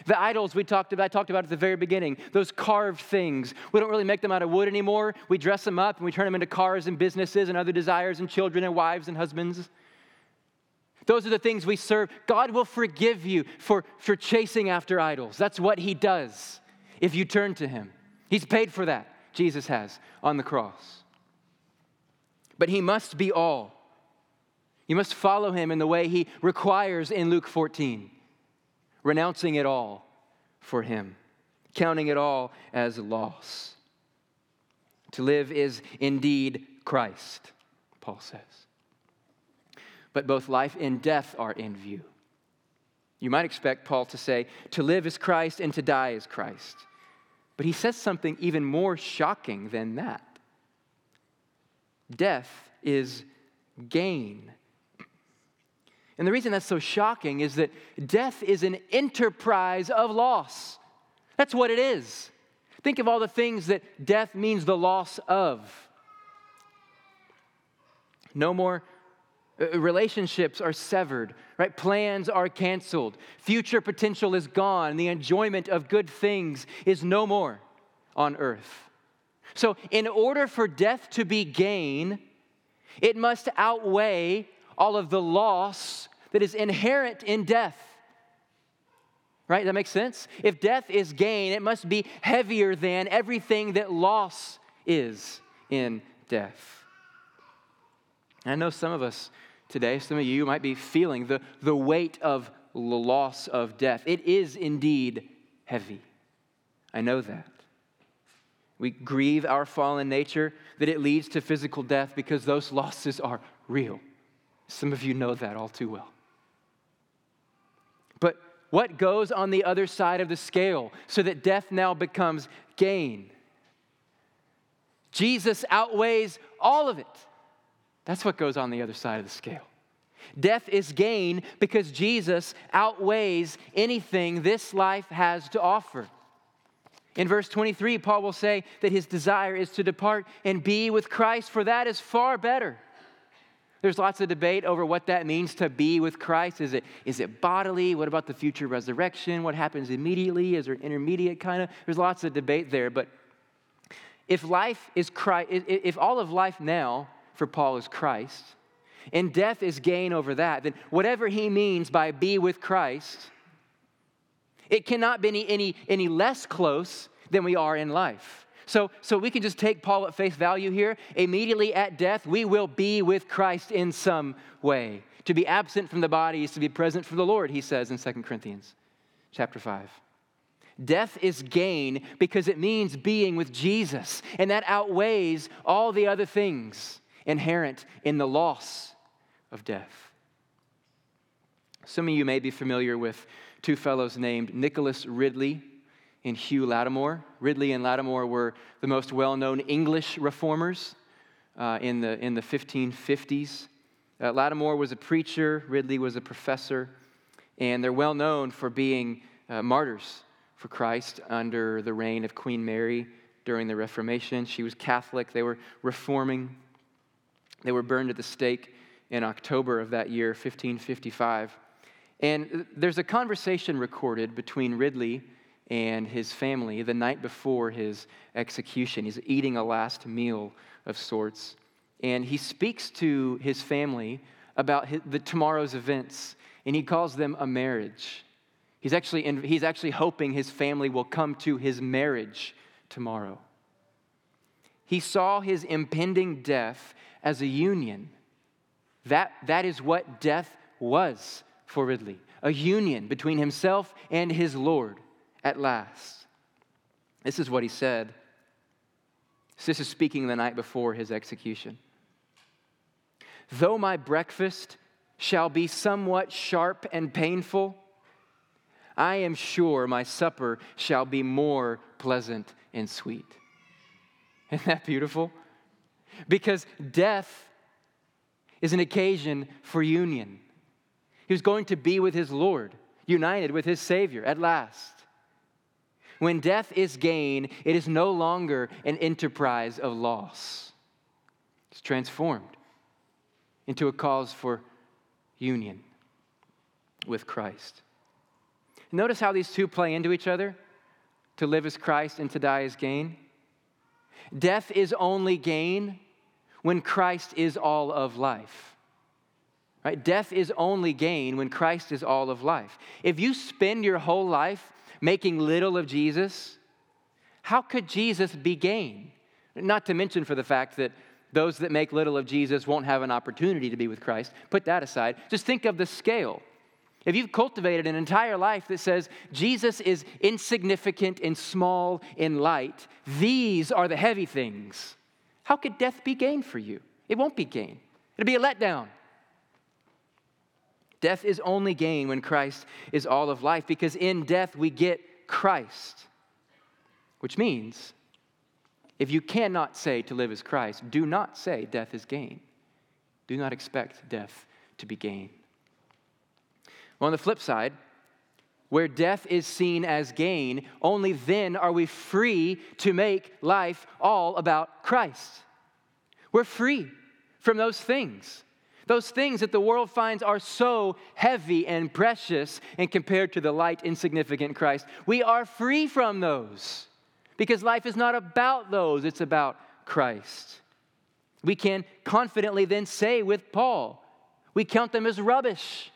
A: The idols we talked about, I talked about at the very beginning, those carved things. We don't really make them out of wood anymore. We dress them up and we turn them into cars and businesses and other desires and children and wives and husbands. Those are the things we serve. God will forgive you for, for chasing after idols. That's what He does if you turn to Him. He's paid for that. Jesus has on the cross. But he must be all. You must follow him in the way he requires in Luke 14, renouncing it all for him, counting it all as loss. To live is indeed Christ, Paul says. But both life and death are in view. You might expect Paul to say, to live is Christ and to die is Christ. But he says something even more shocking than that death is gain. And the reason that's so shocking is that death is an enterprise of loss. That's what it is. Think of all the things that death means the loss of No more uh, relationships are severed, right? Plans are canceled. Future potential is gone. The enjoyment of good things is no more on earth. So, in order for death to be gain, it must outweigh all of the loss that is inherent in death. Right? That makes sense? If death is gain, it must be heavier than everything that loss is in death. I know some of us today, some of you might be feeling the, the weight of the loss of death. It is indeed heavy. I know that. We grieve our fallen nature, that it leads to physical death because those losses are real. Some of you know that all too well. But what goes on the other side of the scale so that death now becomes gain? Jesus outweighs all of it. That's what goes on the other side of the scale. Death is gain because Jesus outweighs anything this life has to offer. In verse 23, Paul will say that his desire is to depart and be with Christ, for that is far better. There's lots of debate over what that means to be with Christ. Is it, is it bodily? What about the future resurrection? What happens immediately? Is there intermediate kind of? There's lots of debate there. But if life is Christ, if all of life now for Paul is Christ, and death is gain over that, then whatever he means by be with Christ, it cannot be any, any, any less close than we are in life. So, so we can just take Paul at face value here. Immediately at death, we will be with Christ in some way. To be absent from the body is to be present for the Lord, he says in 2 Corinthians chapter 5. Death is gain because it means being with Jesus, and that outweighs all the other things inherent in the loss of death. Some of you may be familiar with two fellows named Nicholas Ridley and Hugh Latimer. Ridley and Latimer were the most well known English reformers uh, in, the, in the 1550s. Uh, Latimer was a preacher, Ridley was a professor, and they're well known for being uh, martyrs for Christ under the reign of Queen Mary during the Reformation. She was Catholic, they were reforming. They were burned at the stake in October of that year, 1555. And there's a conversation recorded between Ridley and his family the night before his execution. He's eating a last meal of sorts. And he speaks to his family about his, the tomorrow's events, and he calls them a marriage. He's actually, in, he's actually hoping his family will come to his marriage tomorrow. He saw his impending death as a union. That, that is what death was for Ridley a union between himself and his Lord at last. This is what he said. This is speaking the night before his execution. Though my breakfast shall be somewhat sharp and painful, I am sure my supper shall be more pleasant and sweet. Isn't that beautiful? Because death is an occasion for union. He was going to be with his Lord, united with his Savior at last. When death is gain, it is no longer an enterprise of loss. It's transformed into a cause for union with Christ. Notice how these two play into each other to live as Christ and to die as gain. Death is only gain when Christ is all of life. Right? Death is only gain when Christ is all of life. If you spend your whole life making little of Jesus, how could Jesus be gain? Not to mention for the fact that those that make little of Jesus won't have an opportunity to be with Christ. Put that aside. Just think of the scale. If you've cultivated an entire life that says Jesus is insignificant and small in light, these are the heavy things. How could death be gain for you? It won't be gain. It'll be a letdown. Death is only gain when Christ is all of life because in death we get Christ. Which means, if you cannot say to live as Christ, do not say death is gain. Do not expect death to be gain. Well, on the flip side, where death is seen as gain, only then are we free to make life all about Christ. We're free from those things. Those things that the world finds are so heavy and precious and compared to the light, insignificant Christ. We are free from those because life is not about those, it's about Christ. We can confidently then say with Paul, we count them as rubbish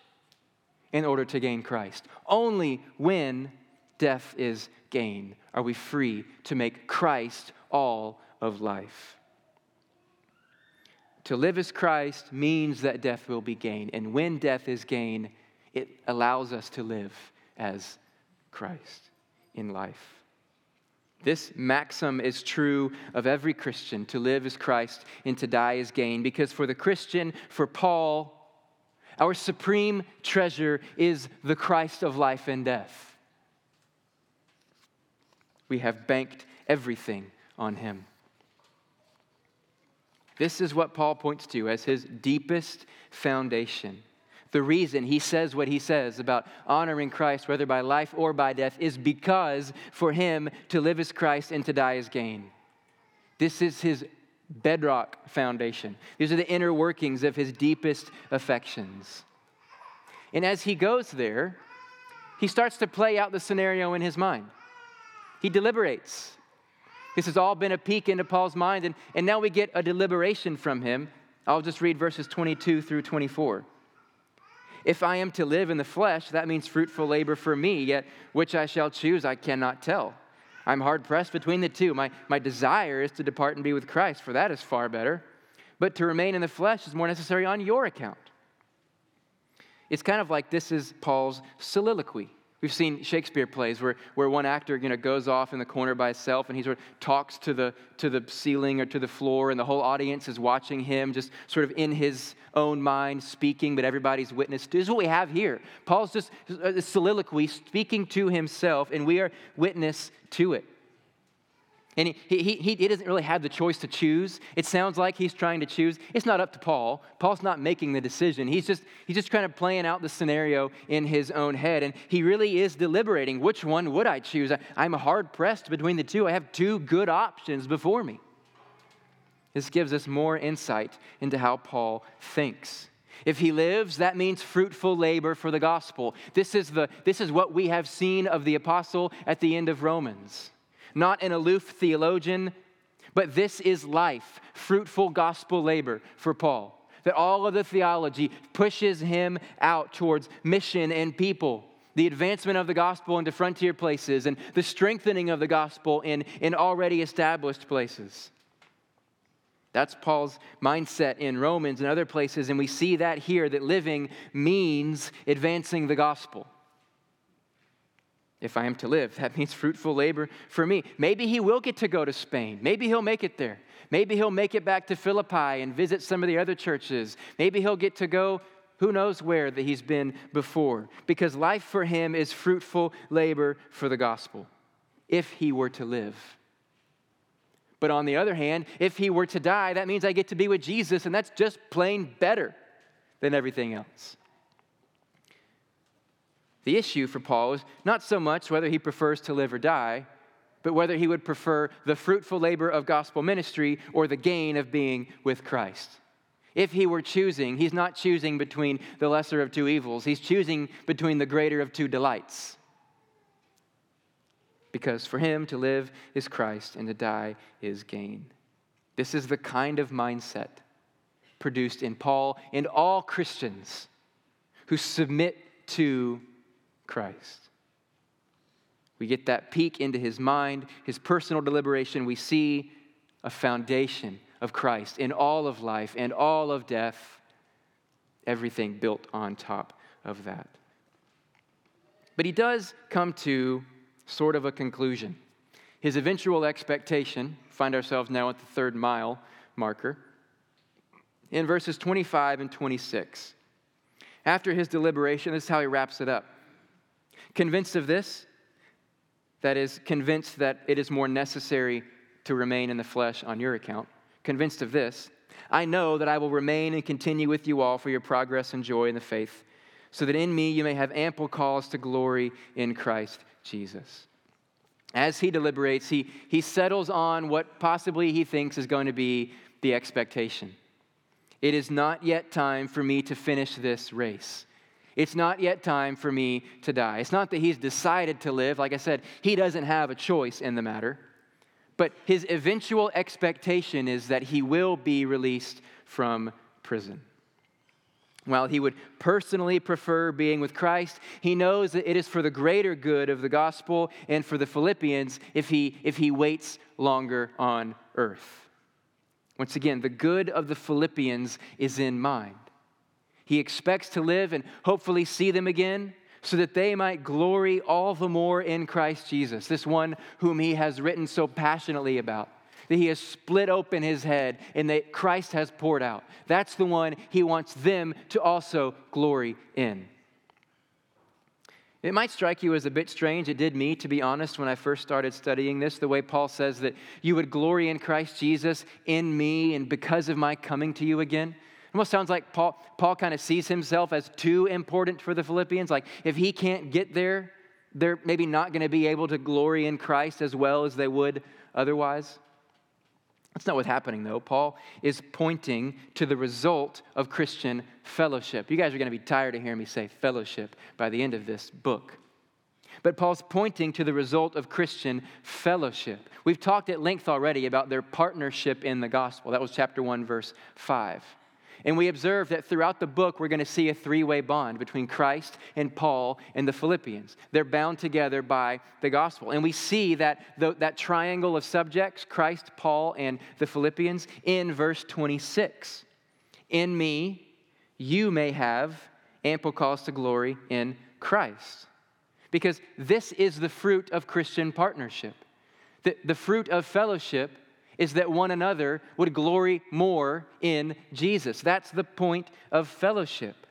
A: in order to gain Christ. Only when death is gain are we free to make Christ all of life. To live as Christ means that death will be gain. And when death is gain, it allows us to live as Christ in life. This maxim is true of every Christian to live as Christ and to die as gain, because for the Christian, for Paul, our supreme treasure is the Christ of life and death. We have banked everything on him. This is what Paul points to as his deepest foundation. The reason he says what he says about honoring Christ, whether by life or by death, is because for him to live as Christ and to die as gain. This is his bedrock foundation. These are the inner workings of his deepest affections. And as he goes there, he starts to play out the scenario in his mind. He deliberates. This has all been a peek into Paul's mind, and, and now we get a deliberation from him. I'll just read verses 22 through 24. If I am to live in the flesh, that means fruitful labor for me, yet which I shall choose, I cannot tell. I'm hard pressed between the two. My, my desire is to depart and be with Christ, for that is far better. But to remain in the flesh is more necessary on your account. It's kind of like this is Paul's soliloquy. We've seen Shakespeare plays where, where one actor you know, goes off in the corner by himself and he sort of talks to the, to the ceiling or to the floor, and the whole audience is watching him just sort of in his own mind speaking, but everybody's witness. This is what we have here. Paul's just a soliloquy speaking to himself, and we are witness to it. And he, he, he, he, doesn't really have the choice to choose. It sounds like he's trying to choose. It's not up to Paul. Paul's not making the decision. He's just, he's just kind of playing out the scenario in his own head. And he really is deliberating which one would I choose? I, I'm hard pressed between the two. I have two good options before me. This gives us more insight into how Paul thinks. If he lives, that means fruitful labor for the gospel. This is, the, this is what we have seen of the apostle at the end of Romans not an aloof theologian, but this is life, fruitful gospel labor for Paul. That all of the theology pushes him out towards mission and people, the advancement of the gospel into frontier places, and the strengthening of the gospel in, in already established places. That's Paul's mindset in Romans and other places, and we see that here that living means advancing the gospel if I am to live. That means fruitful labor for me. Maybe he will get to go to Spain. Maybe he'll make it there. Maybe he'll make it back to Philippi and visit some of the other churches. Maybe he'll get to go who knows where that he's been before. Because life for him is fruitful labor for the gospel, if he were to live. But on the other hand, if he were to die, that means I get to be with Jesus, and that's just plain better than everything else. The issue for Paul is not so much whether he prefers to live or die, but whether he would prefer the fruitful labor of gospel ministry or the gain of being with Christ. If he were choosing, he's not choosing between the lesser of two evils, he's choosing between the greater of two delights. Because for him to live is Christ and to die is gain. This is the kind of mindset produced in Paul and all Christians who submit to Christ. We get that peek into his mind, his personal deliberation. We see a foundation of Christ in all of life and all of death, everything built on top of that. But he does come to sort of a conclusion. His eventual expectation, find ourselves now at the third mile marker, in verses 25 and 26. After his deliberation, this is how he wraps it up. Convinced of this, that is, convinced that it is more necessary to remain in the flesh on your account, convinced of this, I know that I will remain and continue with you all for your progress and joy in the faith, so that in me you may have ample cause to glory in Christ Jesus. As he deliberates, he, he settles on what possibly he thinks is going to be the expectation. It is not yet time for me to finish this race. It's not yet time for me to die. It's not that he's decided to live. Like I said, he doesn't have a choice in the matter. But his eventual expectation is that he will be released from prison. While he would personally prefer being with Christ, he knows that it is for the greater good of the gospel and for the Philippians if he, if he waits longer on earth. Once again, the good of the Philippians is in mind. He expects to live and hopefully see them again so that they might glory all the more in Christ Jesus, this one whom he has written so passionately about that he has split open his head and that Christ has poured out. That's the one he wants them to also glory in. It might strike you as a bit strange. It did me, to be honest, when I first started studying this, the way Paul says that you would glory in Christ Jesus in me and because of my coming to you again. Almost sounds like Paul, Paul kind of sees himself as too important for the Philippians. Like if he can't get there, they're maybe not going to be able to glory in Christ as well as they would otherwise. That's not what's happening, though. Paul is pointing to the result of Christian fellowship. You guys are going to be tired of hearing me say fellowship by the end of this book. But Paul's pointing to the result of Christian fellowship. We've talked at length already about their partnership in the gospel. That was chapter 1, verse 5. And we observe that throughout the book, we're going to see a three way bond between Christ and Paul and the Philippians. They're bound together by the gospel. And we see that, the, that triangle of subjects, Christ, Paul, and the Philippians, in verse 26. In me, you may have ample cause to glory in Christ. Because this is the fruit of Christian partnership. The, the fruit of fellowship is that one another would glory more in Jesus. That's the point of fellowship.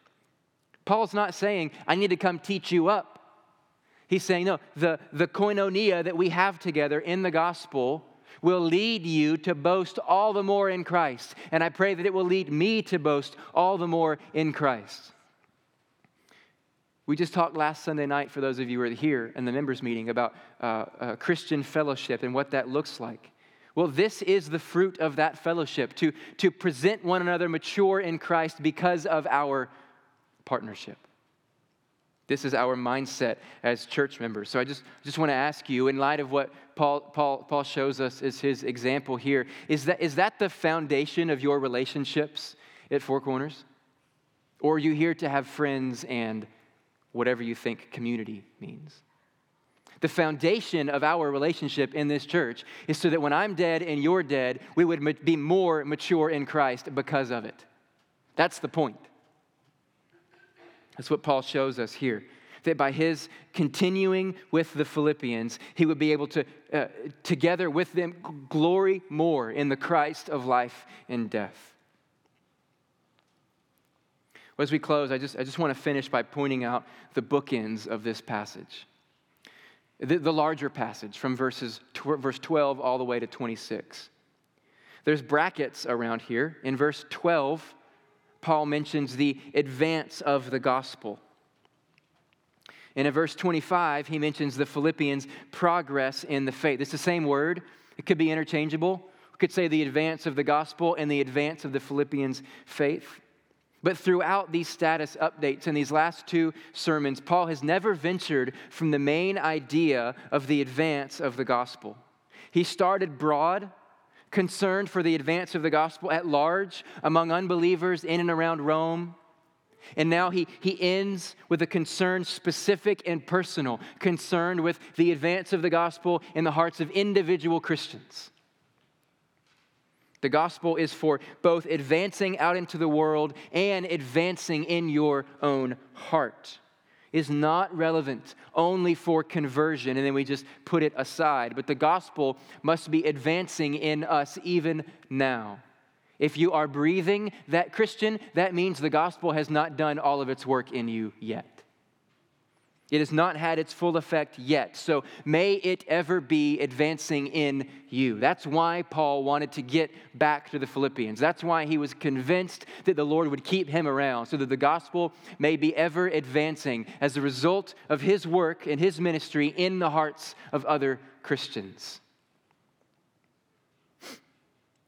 A: Paul's not saying, I need to come teach you up. He's saying, no, the, the koinonia that we have together in the gospel will lead you to boast all the more in Christ. And I pray that it will lead me to boast all the more in Christ. We just talked last Sunday night, for those of you who were here in the members' meeting, about uh, uh, Christian fellowship and what that looks like. Well, this is the fruit of that fellowship to, to present one another mature in Christ because of our partnership. This is our mindset as church members. So I just, just want to ask you, in light of what Paul, Paul, Paul shows us as his example here, is that, is that the foundation of your relationships at Four Corners? Or are you here to have friends and whatever you think community means? The foundation of our relationship in this church is so that when I'm dead and you're dead, we would be more mature in Christ because of it. That's the point. That's what Paul shows us here. That by his continuing with the Philippians, he would be able to, uh, together with them, glory more in the Christ of life and death. Well, as we close, I just, I just want to finish by pointing out the bookends of this passage the, the larger passage from verses tw- verse 12 all the way to 26. There's brackets around here. In verse 12, Paul mentions the advance of the gospel. And in verse 25, he mentions the Philippians' progress in the faith. It's the same word, it could be interchangeable. We could say the advance of the gospel and the advance of the Philippians' faith. But throughout these status updates and these last two sermons, Paul has never ventured from the main idea of the advance of the gospel. He started broad, concerned for the advance of the gospel at large among unbelievers in and around Rome. And now he, he ends with a concern specific and personal, concerned with the advance of the gospel in the hearts of individual Christians. The gospel is for both advancing out into the world and advancing in your own heart. Is not relevant only for conversion and then we just put it aside, but the gospel must be advancing in us even now. If you are breathing, that Christian, that means the gospel has not done all of its work in you yet. It has not had its full effect yet. So may it ever be advancing in you. That's why Paul wanted to get back to the Philippians. That's why he was convinced that the Lord would keep him around so that the gospel may be ever advancing as a result of his work and his ministry in the hearts of other Christians.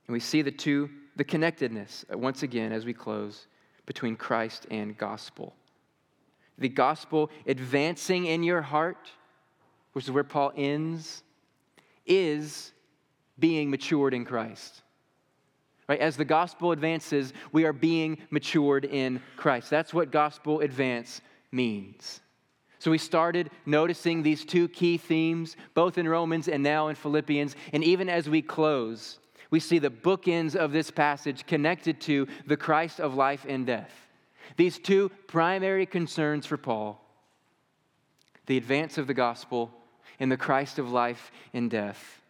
A: And we see the two the connectedness, uh, once again, as we close, between Christ and gospel. The gospel advancing in your heart, which is where Paul ends, is being matured in Christ. Right? As the gospel advances, we are being matured in Christ. That's what gospel advance means. So we started noticing these two key themes, both in Romans and now in Philippians. And even as we close, we see the bookends of this passage connected to the Christ of life and death. These two primary concerns for Paul the advance of the gospel and the Christ of life and death.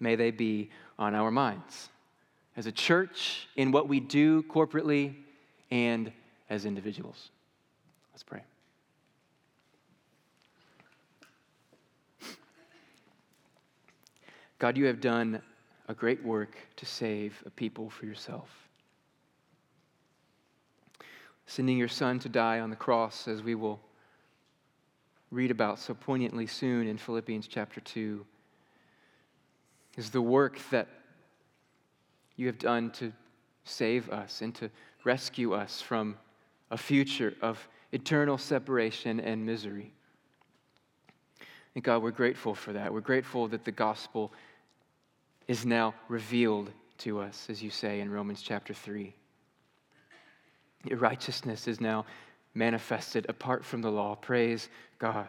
A: May they be on our minds as a church, in what we do corporately, and as individuals. Let's pray. God, you have done a great work to save a people for yourself. Sending your Son to die on the cross, as we will read about so poignantly soon in Philippians chapter 2, is the work that you have done to save us and to rescue us from a future of eternal separation and misery. And God, we're grateful for that. We're grateful that the gospel is now revealed to us, as you say in Romans chapter 3. Your righteousness is now manifested apart from the law. Praise God.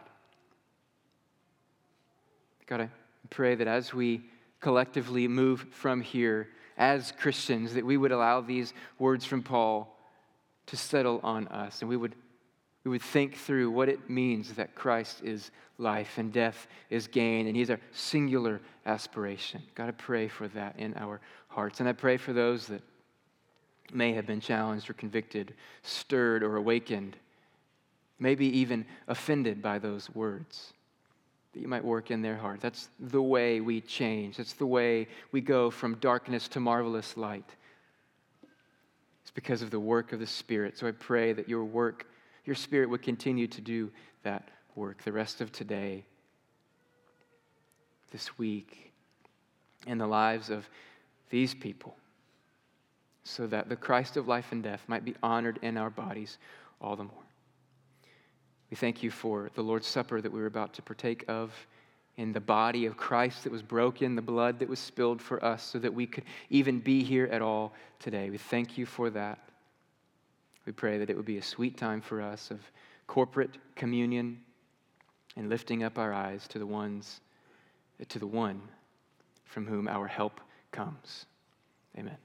A: God, I pray that as we collectively move from here as Christians, that we would allow these words from Paul to settle on us and we would we would think through what it means that Christ is life and death is gain, and He's our singular aspiration. God, I pray for that in our hearts. And I pray for those that may have been challenged or convicted, stirred or awakened, maybe even offended by those words. That you might work in their heart. That's the way we change. That's the way we go from darkness to marvelous light. It's because of the work of the Spirit. So I pray that your work your Spirit would continue to do that work the rest of today, this week, in the lives of these people, so that the Christ of life and death might be honored in our bodies all the more. We thank you for the Lord's Supper that we were about to partake of in the body of Christ that was broken, the blood that was spilled for us, so that we could even be here at all today. We thank you for that. We pray that it would be a sweet time for us of corporate communion and lifting up our eyes to the ones to the one from whom our help comes. Amen.